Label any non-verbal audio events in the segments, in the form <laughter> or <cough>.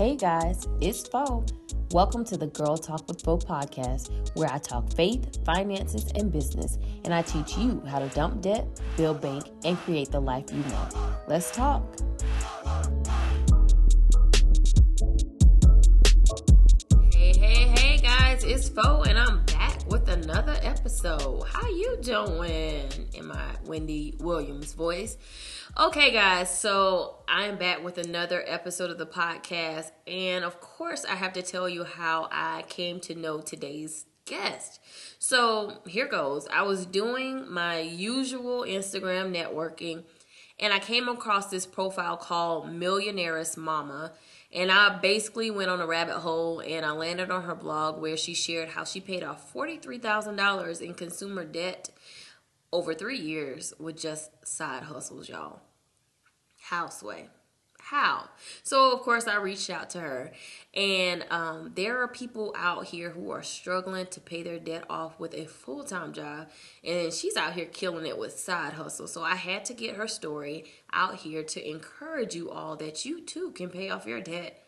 Hey guys, it's Fo. Welcome to the Girl Talk with Fo podcast, where I talk faith, finances, and business, and I teach you how to dump debt, build bank, and create the life you want. Let's talk. Hey, hey, hey guys, it's Fo, and I'm another episode. How you doing? In my Wendy Williams voice. Okay, guys, so I'm back with another episode of the podcast. And of course, I have to tell you how I came to know today's guest. So here goes. I was doing my usual Instagram networking, and I came across this profile called Millionairess Mama. And I basically went on a rabbit hole and I landed on her blog where she shared how she paid off $43,000 in consumer debt over three years with just side hustles, y'all. How, Sway? How? So, of course, I reached out to her, and um, there are people out here who are struggling to pay their debt off with a full time job, and she's out here killing it with side hustle. So, I had to get her story out here to encourage you all that you too can pay off your debt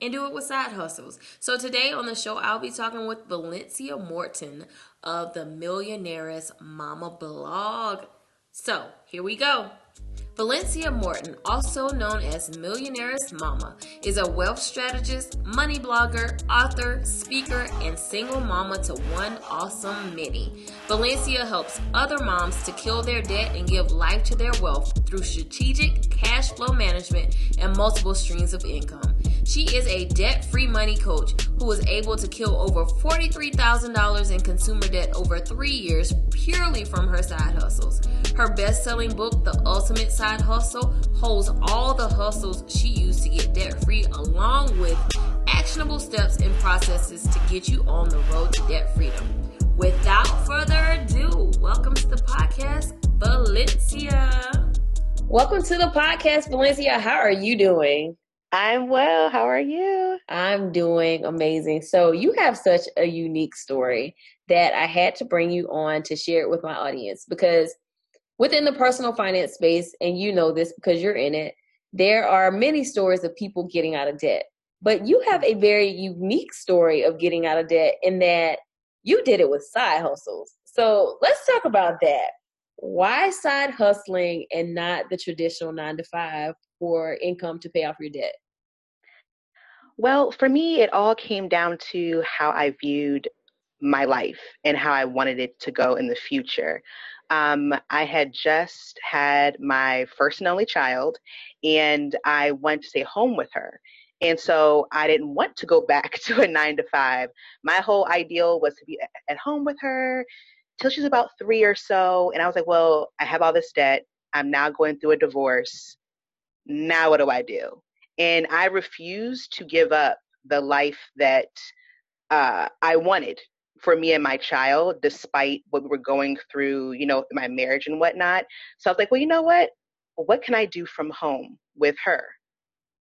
and do it with side hustles. So today on the show, I'll be talking with Valencia Morton of the Millionairess Mama blog. So here we go. Valencia Morton, also known as Millionairess Mama, is a wealth strategist, money blogger, author, speaker, and single mama to one awesome mini. Valencia helps other moms to kill their debt and give life to their wealth through strategic cash flow management and multiple streams of income. She is a debt free money coach who was able to kill over $43,000 in consumer debt over three years purely from her side hustles. Her best selling book, The Ultimate Side Hustle, holds all the hustles she used to get debt free, along with actionable steps and processes to get you on the road to debt freedom. Without further ado, welcome to the podcast, Valencia. Welcome to the podcast, Valencia. How are you doing? I'm well. How are you? I'm doing amazing. So, you have such a unique story that I had to bring you on to share it with my audience because within the personal finance space, and you know this because you're in it, there are many stories of people getting out of debt. But you have a very unique story of getting out of debt in that you did it with side hustles. So, let's talk about that. Why side hustling and not the traditional nine to five for income to pay off your debt? Well, for me, it all came down to how I viewed my life and how I wanted it to go in the future. Um, I had just had my first and only child, and I went to stay home with her. And so I didn't want to go <laughs> back to a nine to five. My whole ideal was to be at home with her till she's about three or so. And I was like, well, I have all this debt. I'm now going through a divorce. Now what do I do? And I refused to give up the life that uh, I wanted for me and my child, despite what we were going through, you know, my marriage and whatnot. So I was like, well, you know what? What can I do from home with her?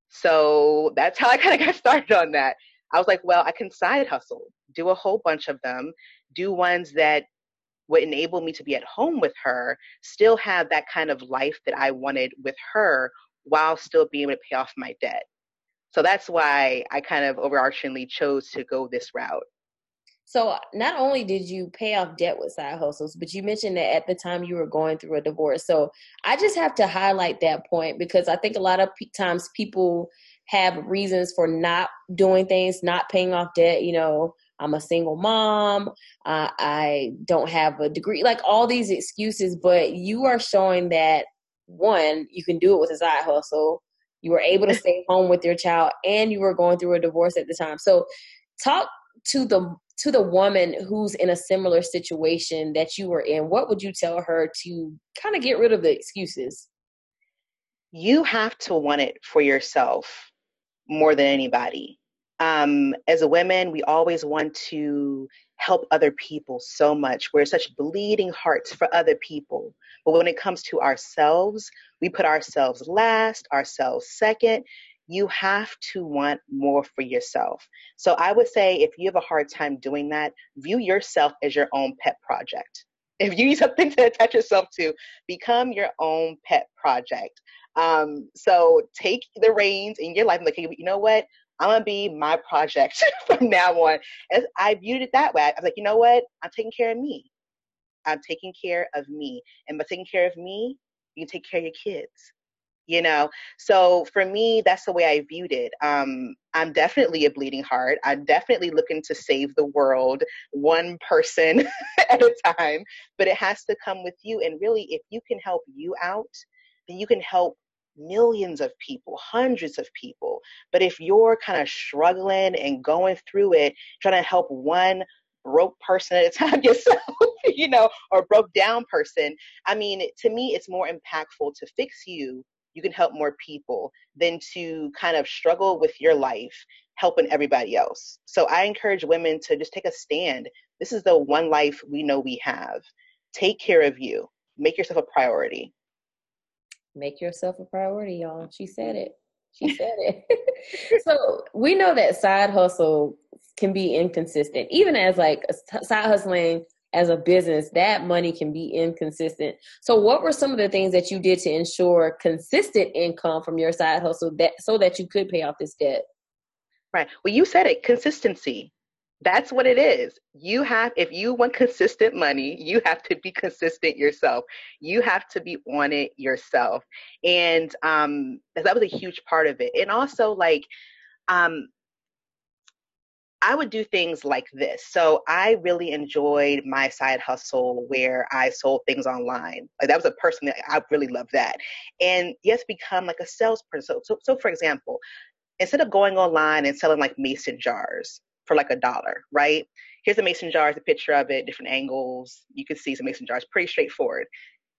So that's <laughs> how I kind of got started on that. I was like, well, I can side hustle, do a whole bunch of them, do ones that would enable me to be at home with her, still have that kind of life that I wanted with her while still being able to pay off my debt. So that's why I kind of overarchingly chose to go this route. So not only did you pay off debt with side hustles, but you mentioned that at the time you were going through a divorce. So I just have to highlight that point because I think a lot of times people have reasons for not doing things, not paying off debt. You know, I'm a single mom. Uh, I don't have a degree, like all these excuses. But you are showing that one, you can do it with a side hustle. You were able to <laughs> stay home with your child, and you were going through a divorce at the time. So, talk to the to the woman who's in a similar situation that you were in. What would you tell her to kind of get rid of the excuses? You have to want it for yourself more than anybody. Um, as a woman, we always want to help other people so much. We're such bleeding hearts for other people. But when it comes to ourselves, we put ourselves last, ourselves second. You have to want more for yourself. So I would say if you have a hard time doing that, view yourself as your own pet project. <laughs> If you need something to attach yourself to, become your own pet project. Um, so take the reins in your life and like, you know what? I'm gonna be my project <laughs> from now on. And I viewed it that way. I was like, you know what? I'm taking care of me. I'm taking care of me. And by taking care of me, you take care of your kids you know so for me that's the way i viewed it um, i'm definitely a bleeding heart i'm definitely looking to save the world one person <laughs> at a time but it has to come with you and really if you can help you out then you can help millions of people hundreds of people but if you're kind of struggling and going through it trying to help one broke person at a time <laughs> yourself, you know, or broke down person. I mean, to me, it's more impactful to fix you. You can help more people than to kind of struggle with your life helping everybody else. So I encourage women to just take a stand. This is the one life we know we have. Take care of you. Make yourself a priority. Make yourself a priority, y'all. She said it. She <laughs> said it. <laughs> so we know that side hustle can be inconsistent, even as like side hustling as a business, that money can be inconsistent. So what were some of the things that you did to ensure consistent income from your side hustle that so that you could pay off this debt? Right. Well, you said it, consistency. That's what it is. You have, if you want consistent money, you have to be consistent yourself. You have to be on it yourself. And um, that was a huge part of it. And also, like, um, I would do things like this. So I really enjoyed my side hustle where I sold things online. Like that was a person that I really loved that. And yes, become like a salesperson. So, so, so for example, instead of going online and selling like mason jars for like a dollar, right? Here's a mason jar, is a picture of it, different angles. You can see some mason jars, pretty straightforward.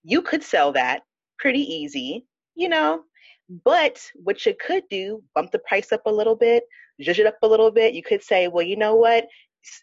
You could sell that pretty easy, you know, but what you could do, bump the price up a little bit, zhuzh it up a little bit. You could say, well, you know what?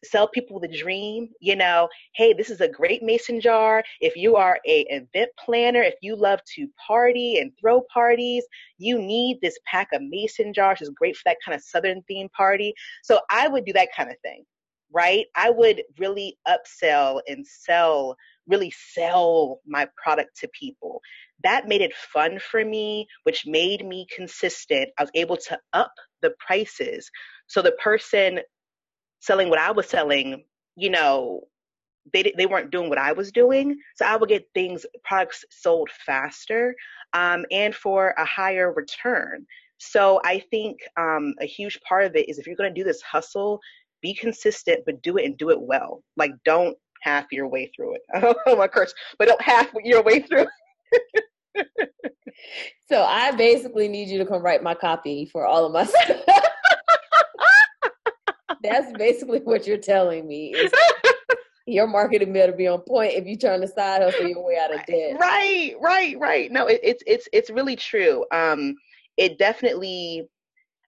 Sell people the dream you know hey this is a great mason jar. If you are a event planner if you love to party and throw parties you need this pack of mason jars. Is great for that kind of southern theme party. So i would do that kind of thing right? I would really upsell and sell really sell my product to people. That made it fun for me which made me consistent. I was able to up the prices. So the person selling what I was selling, you know, they they weren't doing what I was doing. So I would get things products sold faster um, and for a higher return. So I think um, a huge part of it is if you're going to do this hustle, be consistent, but do it and do it well. Like don't half your way through it. <laughs> oh my curse, but don't half your way through. <laughs> so I basically need you to come write my copy for all of my <laughs> That's basically what you're telling me. Is <laughs> your marketing better be on point if you're trying to side hustle your way out of debt. Right, right, right. No, it, it's it's it's really true. Um, it definitely.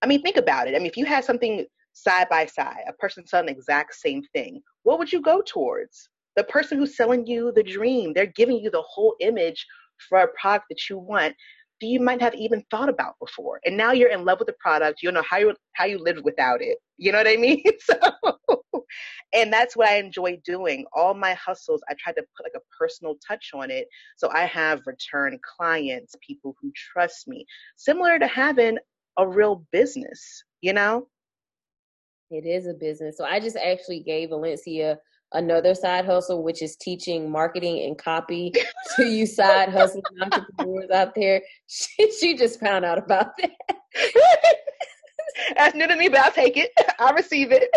I mean, think about it. I mean, if you had something side by side, a person selling the exact same thing, what would you go towards? The person who's selling you the dream, they're giving you the whole image for a product that you want you might have even thought about before. And now you're in love with the product. You don't know how you how you live without it. You know what I mean? <laughs> so, and that's what I enjoy doing. All my hustles, I try to put like a personal touch on it. So I have return clients, people who trust me, similar to having a real business. You know. It is a business. So I just actually gave Valencia another side hustle, which is teaching marketing and copy <laughs> to you side hustling entrepreneurs out there. <laughs> She, she just found out about that. <laughs> That's new to me, but I'll take it. I'll receive it.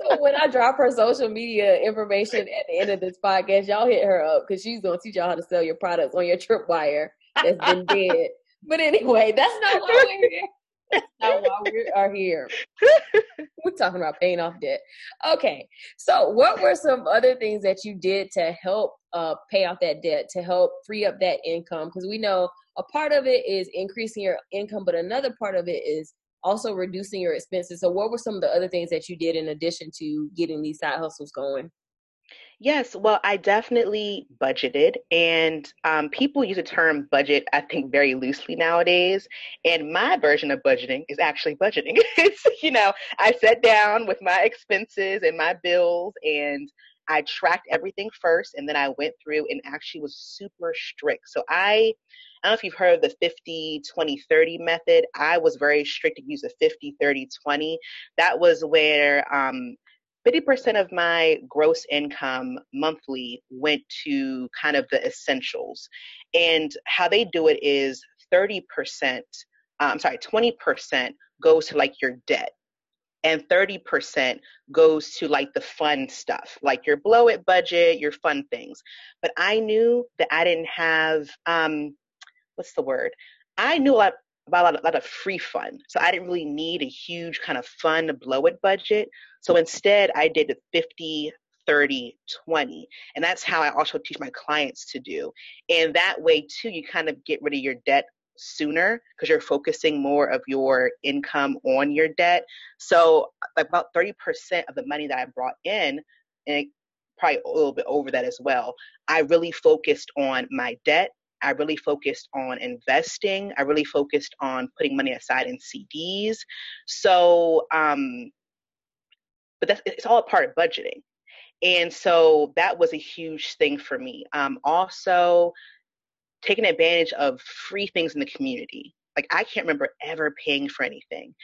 so when I drop her social media information at the end of this podcast, y'all hit her up because she's gonna teach y'all how to sell your products on your tripwire that's been dead. But anyway, that's not why we're here. That's not why we are here. We're talking about paying off debt. Okay. So what were some other things that you did to help uh, pay off that debt, to help free up that income? Because we know a part of it is increasing your income, but another part of it is also reducing your expenses. So what were some of the other things that you did in addition to getting these side hustles going? Yes, well, I definitely budgeted, and um, people use the term budget, I think, very loosely nowadays. And my version of budgeting is actually budgeting. <laughs> it's, you know, I sat down with my expenses and my bills, and I tracked everything first and then I went through and actually was super strict. So I, I don't know if you've heard of the 50, 20, 30 method. I was very strict to use a 50, 30, 20. That was where um, 50% of my gross income monthly went to kind of the essentials. And how they do it is 30%, uh, I'm sorry, 20% goes to like your debt and 30% goes to like the fun stuff, like your blow it budget, your fun things. But I knew that I didn't have, um, what's the word? I knew a lot about a lot, a lot of free fun. So I didn't really need a huge kind of fun blow it budget. So instead, I did a 50, 30, 20. And that's how I also teach my clients to do. And that way, too, you kind of get rid of your debt sooner because you're focusing more of your income on your debt. So about 30% of the money that I brought in, and probably a little bit over that as well, I really focused on my debt. I really focused on investing. I really focused on putting money aside in CDs. So, um, but that's it's all a part of budgeting. And so that was a huge thing for me. Um, also, taking advantage of free things in the community. Like I can't remember ever paying for anything.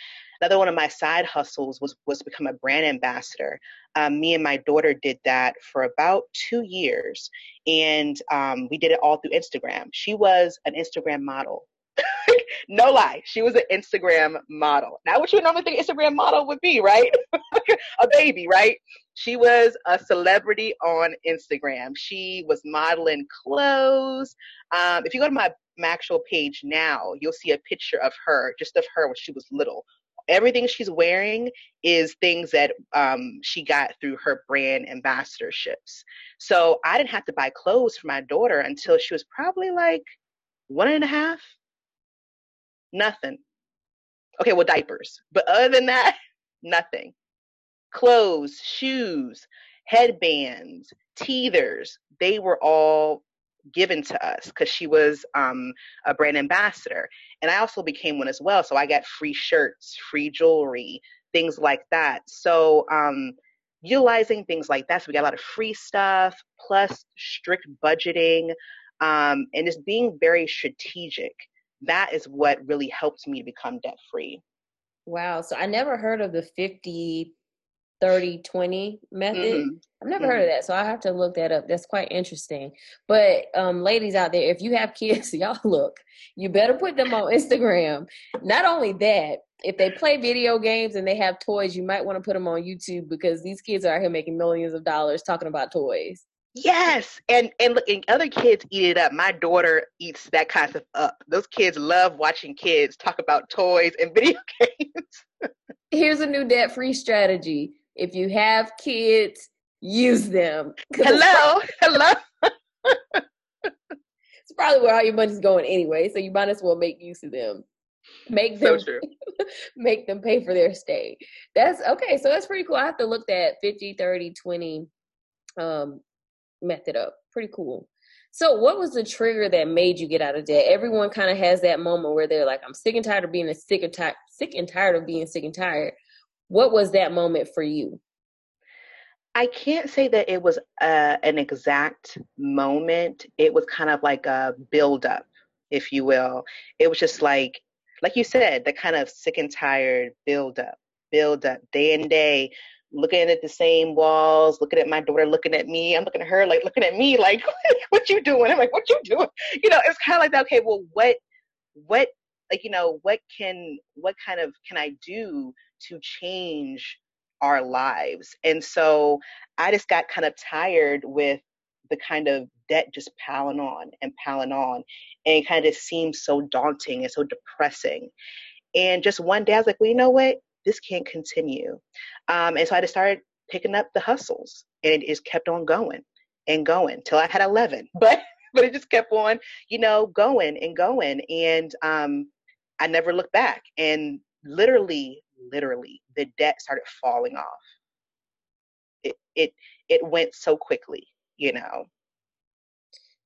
Another one of my side hustles was was become a brand ambassador. Um, me and my daughter did that for about two years, and um, we did it all through Instagram. She was an Instagram model. <laughs> no lie, she was an Instagram model. Now, what you would normally think Instagram model would be, right? <laughs> a baby, right? She was a celebrity on Instagram. She was modeling clothes. Um, if you go to my actual page now, you'll see a picture of her, just of her when she was little. Everything she's wearing is things that um, she got through her brand ambassadorships. So I didn't have to buy clothes for my daughter until she was probably like one and a half. Nothing. Okay, well, diapers. But other than that, <laughs> nothing clothes, shoes, headbands, teethers, they were all given to us because she was um, a brand ambassador. And I also became one as well. So I got free shirts, free jewelry, things like that. So um, utilizing things like that. So we got a lot of free stuff, plus strict budgeting, um, and just being very strategic. That is what really helped me to become debt free. Wow. So I never heard of the 50 30 20 method. Mm-hmm. I've never mm-hmm. heard of mm-hmm. that, so I have to look that up. That's quite interesting. But um, ladies out there, if you have kids, <laughs> y'all look, you better put them on Instagram. Not only that, if they play video games and they have toys, you might want to put them on YouTube because these kids are out here making millions of dollars talking about toys. Yes, and and look, and other kids eat it up. My daughter eats that kind of up. Those kids love watching kids talk about toys and <laughs> video games. Here's a new debt-free strategy if you have kids, use them. <laughs> Hello, hello. <laughs> it's probably where all your money's going anyway, so you might as well make use of them. Make them so <laughs> make them pay for their stay. That's okay. So that's pretty cool. I have to look that 50, 30, 20 um, method up. Pretty cool. So, what was the trigger that made you get out of debt? Everyone kind of has that moment where they're like, "I'm sick and tired of being a sick and tired, sick and tired of being sick and tired." What was that moment for you? I can't say that it was uh, an exact moment. It was kind of like a build up, if you will. It was just like, like you said, the kind of sick and tired build up, build up, day and day, looking at the same walls, looking at my daughter, looking at me. I'm looking at her, like looking at me, like, <laughs> what you doing? I'm like, what you doing? You know, it's kind of like that. Okay, well, what, what, like, you know, what can, what kind of can I do to change our lives. And so I just got kind of tired with the kind of debt just piling on and piling on. And it kind of seemed so daunting and so depressing. And just one day I was like, well, you know what? This can't continue. Um, and so I just started picking up the hustles and it just kept on going and going till I had 11. <laughs> But but it just kept on, you know, going and going. And um, I never looked back. And literally literally the debt started falling off it it it went so quickly you know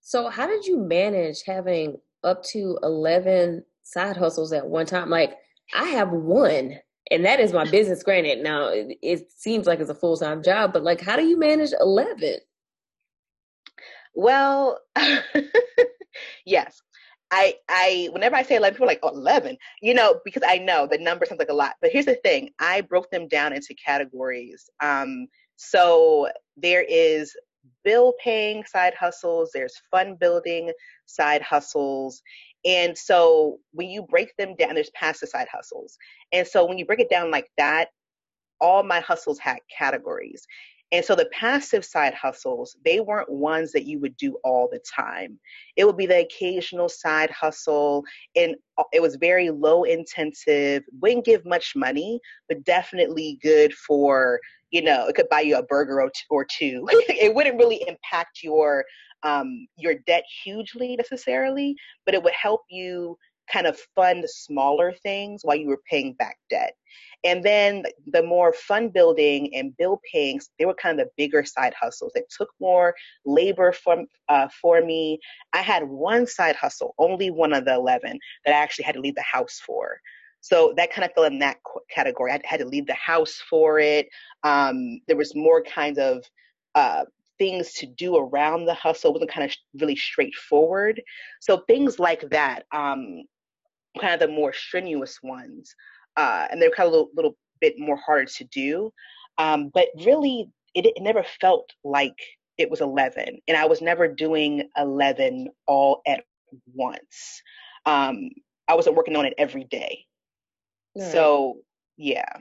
so how did you manage having up to 11 side hustles at one time like i have one and that is my business. Granted, now it, it seems like it's a full time job, but like, how do you manage eleven? Well, <laughs> yes. I, I, whenever I say 11, people are like, oh, 11, you know, because I know the number sounds like a lot. But here's the thing I broke them down into categories. Um, so there is bill paying side hustles, there's fun building side hustles. And so when you break them down, there's passive side hustles. And so when you break it down like that, all my hustles had categories. And so the passive side hustles, they weren't ones that you would do all the time. It would be the occasional side hustle, and it was very low intensive, wouldn't give much money, but definitely good for, you know, it could buy you a burger or two. <laughs> it wouldn't really impact your um, your debt hugely necessarily, but it would help you kind of fund smaller things while you were paying back debt. And then the more fun building and bill paying, they were kind of the bigger side hustles that took more labor from uh, for me. I had one side hustle, only one of the 11 that I actually had to leave the house for. So that kind of fell in that category. I had to leave the house for it. Um, there was more kind of uh, things to do around the hustle. It wasn't kind of really straightforward. So things like that, um, kind of the more strenuous ones uh, and they're kind of a little, little, bit more harder to do. Um, but really, it, it never felt like it was 11, and I was never doing 11 all at once. Um, I wasn't working on it every day. Right. So, yeah.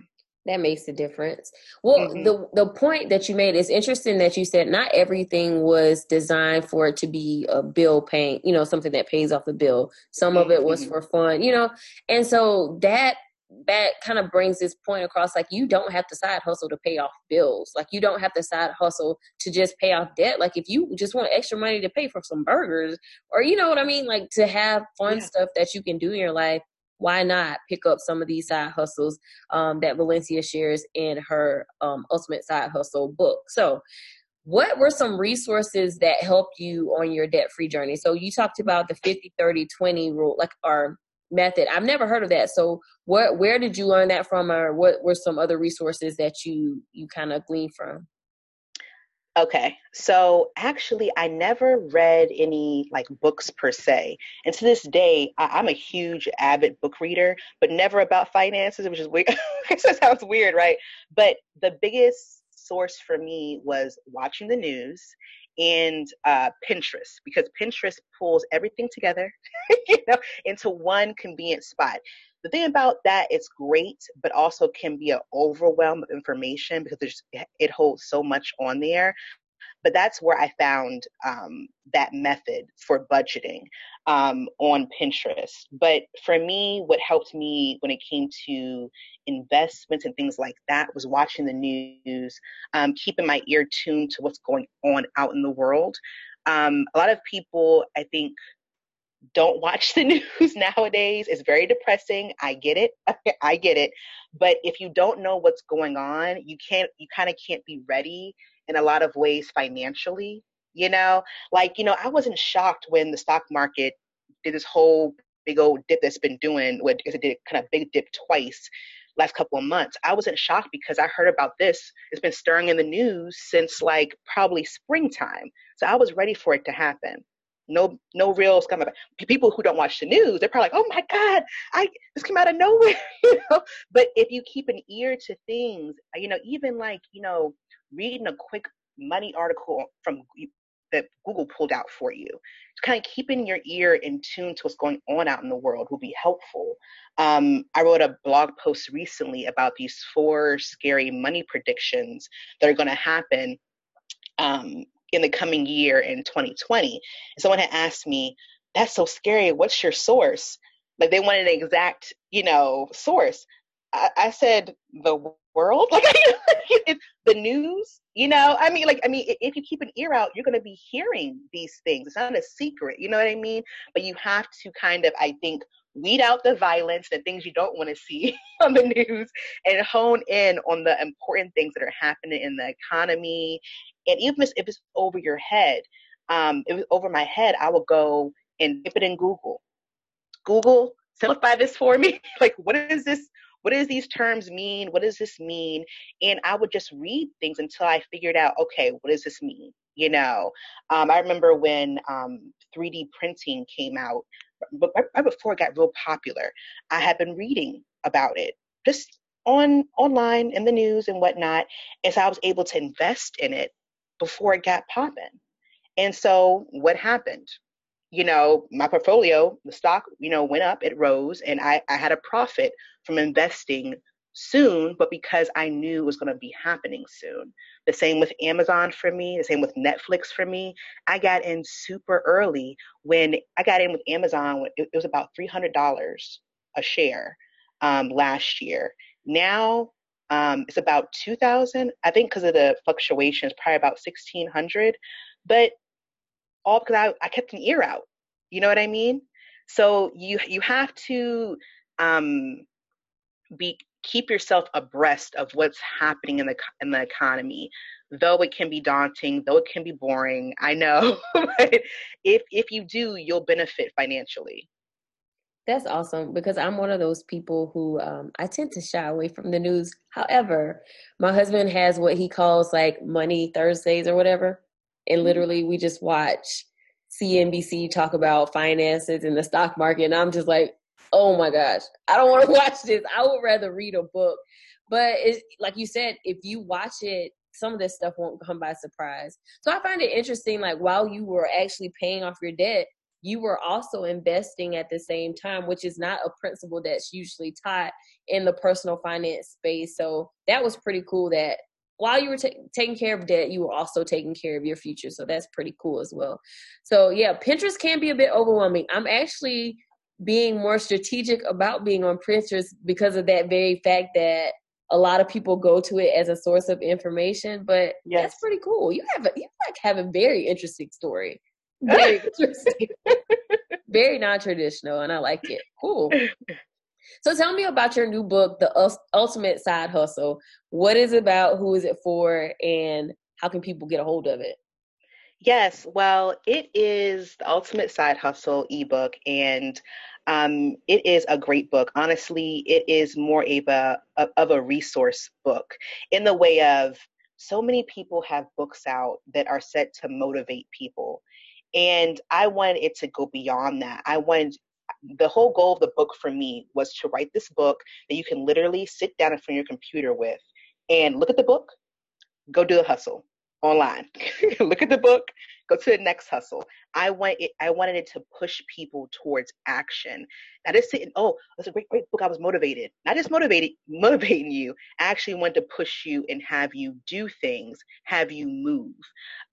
That makes a difference. Well, mm-hmm. the the point that you made is interesting that you said not everything was designed for it to be a bill paying, you know, something that pays off the bill. Some mm-hmm. of it was mm-hmm. for fun, you know. And so that that kind of brings this point across like you don't have to side hustle to pay off bills like you don't have to side hustle to just pay off debt like if you just want extra money to pay for some burgers or you know what i mean like to have fun yeah. stuff that you can do in your life why not pick up some of these side hustles um, that valencia shares in her um, ultimate side hustle book so what were some resources that helped you on your debt free journey so you talked about the 50 30 20 rule like our method. I've never heard of that. So what where did you learn that from or what were some other resources that you you kind of gleaned from? Okay. So actually I never read any like books per se. And to this day, I, am a huge avid book reader, but never about finances, which is weird. <laughs> that sounds weird, right? But the biggest source for me was watching the news and uh, Pinterest because Pinterest pulls everything together, <laughs> you know, into one convenient spot. The thing about that, it's great, but also can be an overwhelm of information because there's, it holds so much on there but that's where I found um, that method for budgeting um, on Pinterest. But for me, what helped me when it came to investments and things like that was watching the news, um, keeping my ear tuned to what's going on out in the world. Um, a lot of people, I think, don't watch the <laughs> news nowadays. It's very depressing. I get it. <laughs> I get it. But if you don't know what's going on, you can't you kind of can't be ready in a lot of ways financially. You know, like, you know, I wasn't shocked when the stock market did this whole big old dip that's been doing what it did kind of big dip twice last couple of months. I wasn't shocked because I heard about this. It's been stirring in the news since like probably springtime. So I was ready for it to happen. No, no real scum people who don't watch the news. They're probably like, "Oh my God, I this came out of nowhere," <laughs> you know. But if you keep an ear to things, you know, even like you know, reading a quick money article from that Google pulled out for you. kind of keeping your ear in tune to what's going on out in the world will be helpful. Um, I wrote a blog post recently about these four scary money predictions that are going to happen um, in the coming year in 2020. Someone had asked me, "That's so scary. What's your source?" Like they wanted an exact, you know, source. I, I said the world, <laughs> like the news. You know, I mean, like, I mean, if you keep an ear out, you're going to be hearing these things. It's not a secret. You know what I mean? But you have to kind of, I think, weed out the violence, the things you don't want to see <laughs> on the news, and hone in on the important things that are happening in the economy. And even if it's over your head, um, it was over my head, I will go and dip it in Google. Google, simplify this for me. <laughs> like, what is this? what does these terms mean? What does this mean? And I would just read things until I figured out, okay, what does this mean? You know, um, I remember when um, 3D printing came out, but right before it got real popular, I had been reading about it just on online in the news and whatnot. And so I was able to invest in it before it got popping. And so what happened? You know, my portfolio, the stock, you know, went up, it rose, and I, I had a profit from investing soon, but because I knew it was going to be happening soon. The same with Amazon for me, the same with Netflix for me. I got in super early when I got in with Amazon, it, was about $300 a share um, last year. Now um, it's about 2000 I think because of the fluctuations, probably about 1600 but all because I, I kept an ear out. You know what I mean? So you you have to um, be keep yourself abreast of what's happening in the in the economy though it can be daunting though it can be boring i know <laughs> but if if you do you'll benefit financially that's awesome because i'm one of those people who um, i tend to shy away from the news however my husband has what he calls like money thursdays or whatever and mm-hmm. literally we just watch cnbc talk about finances and the stock market and i'm just like oh my gosh, I don't want to <laughs> watch this. I would rather read a book. But it's like you said, if you watch it, some of this stuff won't come by surprise. So I find it interesting, like while you were actually paying off your debt, you were also investing at the same time, which is not a principle that's usually taught in the personal finance space. So that was pretty cool that while you were t- taking care of debt, you were also taking care of your future. So that's pretty cool as well. So yeah, Pinterest can be a bit overwhelming. I'm actually being more strategic about being on Pinterest because of that very fact that a lot of people go to it as a source of information. But yes. that's pretty cool. You have a you like have a very interesting story. Very <laughs> interesting. very non-traditional, and I like it. Cool. So tell me about your new book, The Ultimate Side Hustle. What is it about? Who is it for? And how can people get a hold of it? Yes, well, it is the Ultimate Side Hustle ebook, and um, it is a great book. Honestly, it is more of a of a resource book in the way of so many people have books out that are set to motivate people, and I wanted it to go beyond that. I wanted the whole goal of the book for me was to write this book that you can literally sit down in front of your computer with and look at the book, go do the hustle online. <laughs> look at the book, go to the next hustle. I want it, I wanted it to push people towards action. Not just sitting, oh, that's a great, great book. I was motivated. Not just motivated, <laughs> motivating you. I actually want to push you and have you do things, have you move.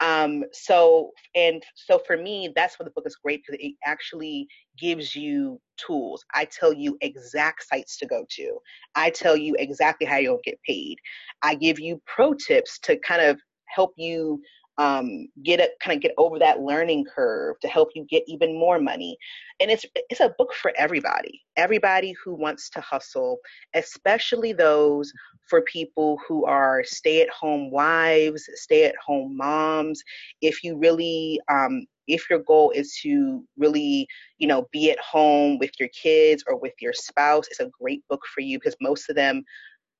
Um, so and so for me, that's why the book is great because it actually gives you tools. I tell you exact sites to go to. I tell you exactly how you'll get paid. I give you pro tips to kind of help you um, get it kind of get over that learning curve to help you get even more money. And it's it's a book for everybody everybody who wants to hustle especially those for people who are stay-at-home wives stay-at-home moms. If you really um, if your goal is to really you know be at home with your kids or with your spouse it's a great book for you because most of them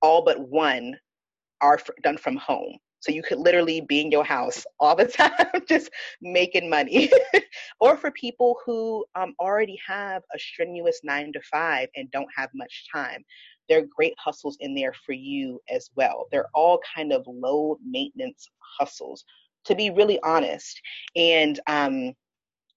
all but one are done from home so you could literally be in your house all the <laughs> time, just making money. <laughs> or for people who um, already have a strenuous nine to five and don't have much time. There are great hustles in there for you as well. They're all kind of low maintenance hustles, to be really honest. And um,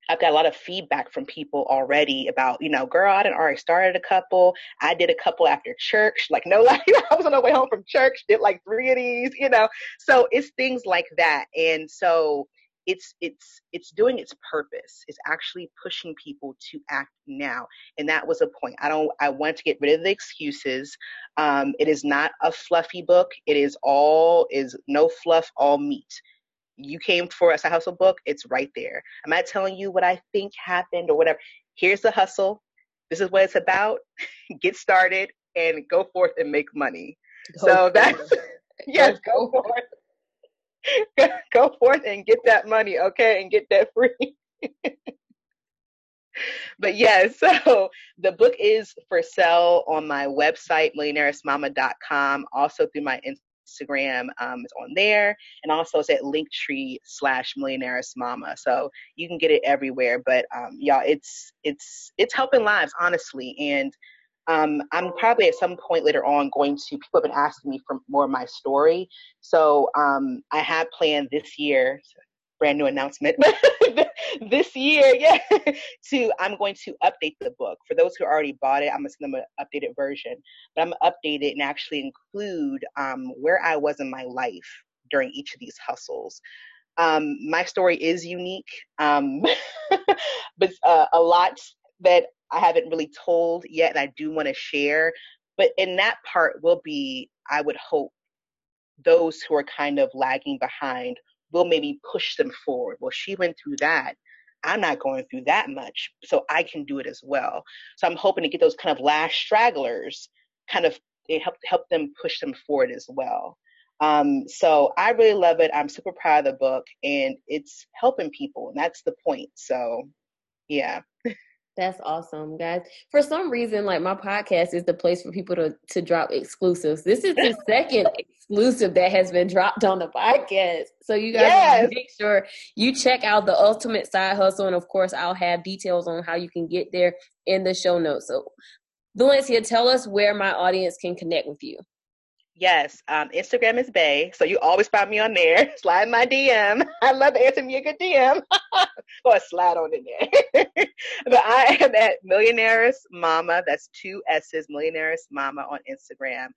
I've got a lot of feedback from people already about, you know, girl, I didn't already started a couple. I did a couple after church. Like, no <laughs> lie, I was on the way home from church, did like three of these, you know. So it's things like that. And so it's it's it's doing its purpose. It's actually pushing people to act now. And that was a point. I don't I want to get rid of the excuses. Um, it is not a fluffy book. It is all is no fluff, all meat you came for us a hustle book, it's right there. I'm not telling you what I think happened or whatever. Here's the hustle. This is what it's about. <laughs> Get started and go forth and make money. Go so that's <laughs> yes, go, go forth. <laughs> go forth and get that money, okay, and get that free. but yes, yeah, so the book is for sale on my website, millionairessmama.com, also through my Instagram. Um, it's on there, and also it's at Linktree slash Millionairess Mama. So you can get it everywhere. But um, y'all, it's it's it's helping lives, honestly. And um, I'm probably at some point later on going to. People have been asking me for more of my story, so um, I have planned this year. Brand new announcement. <laughs> this year, yeah, to I'm going to update the book. For those who already bought it, I'm gonna send them an updated version. But I'm gonna update it and actually include um, where I was in my life during each of these hustles. Um, my story is unique, um, <laughs> but uh, a lot that I haven't really told yet, and I do want to share. But in that part will be, I would hope, those who are kind of lagging behind will maybe push them forward. Well, she went through that. I'm not going through that much, so I can do it as well. So I'm hoping to get those kind of last stragglers, kind of help help them push them forward as well. Um, so I really love it. I'm super proud of the book, and it's helping people, and that's the point. So, yeah. That's awesome, guys. For some reason, like my podcast is the place for people to to drop exclusives. This is the second <laughs> exclusive that has been dropped on the podcast. So you guys yes. make sure you check out the Ultimate Side Hustle, and of course, I'll have details on how you can get there in the show notes. So, Valencia, tell us where my audience can connect with you. Yes, um, Instagram is Bay, so you always find me on there. <laughs> Slide my DM. I love to answer me a good DM <laughs> or slide on in there. <laughs> but I am at Millionairess Mama. That's two S's, Millionairess Mama on Instagram.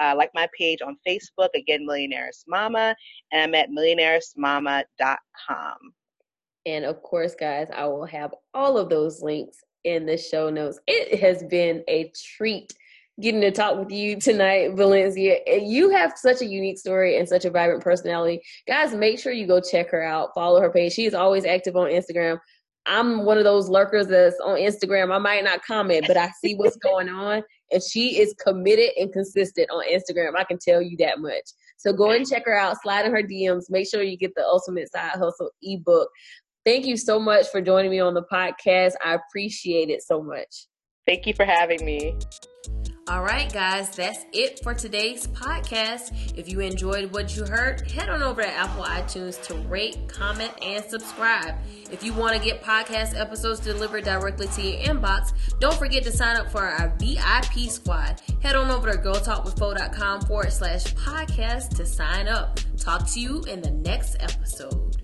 Uh, like my page on Facebook, again, Millionairess Mama, and I'm at millionairessmama.com. And of course, guys, I will have all of those links in the show notes. It has been a treat getting to talk with you tonight, Valencia. You have such a unique story and such a vibrant personality. Guys, make sure you go check her out. Follow her page. She is always active on Instagram. I'm one of those lurkers that's on Instagram. I might not comment, but I see what's <laughs> going on. And she is committed and consistent on Instagram. I can tell you that much. So go and check her out. Slide in her DMs. Make sure you get the Ultimate Side Hustle ebook. Thank you so much for joining me on the podcast. I appreciate it so much. Thank you for having me. All right, guys, that's it for today's podcast. If you enjoyed what you heard, head on over to Apple iTunes to rate, comment, and subscribe. If you want to get podcast episodes delivered directly to your inbox, don't forget to sign up for our VIP squad. Head on over to girltalkwithfo.com forward slash podcast to sign up. Talk to you in the next episode.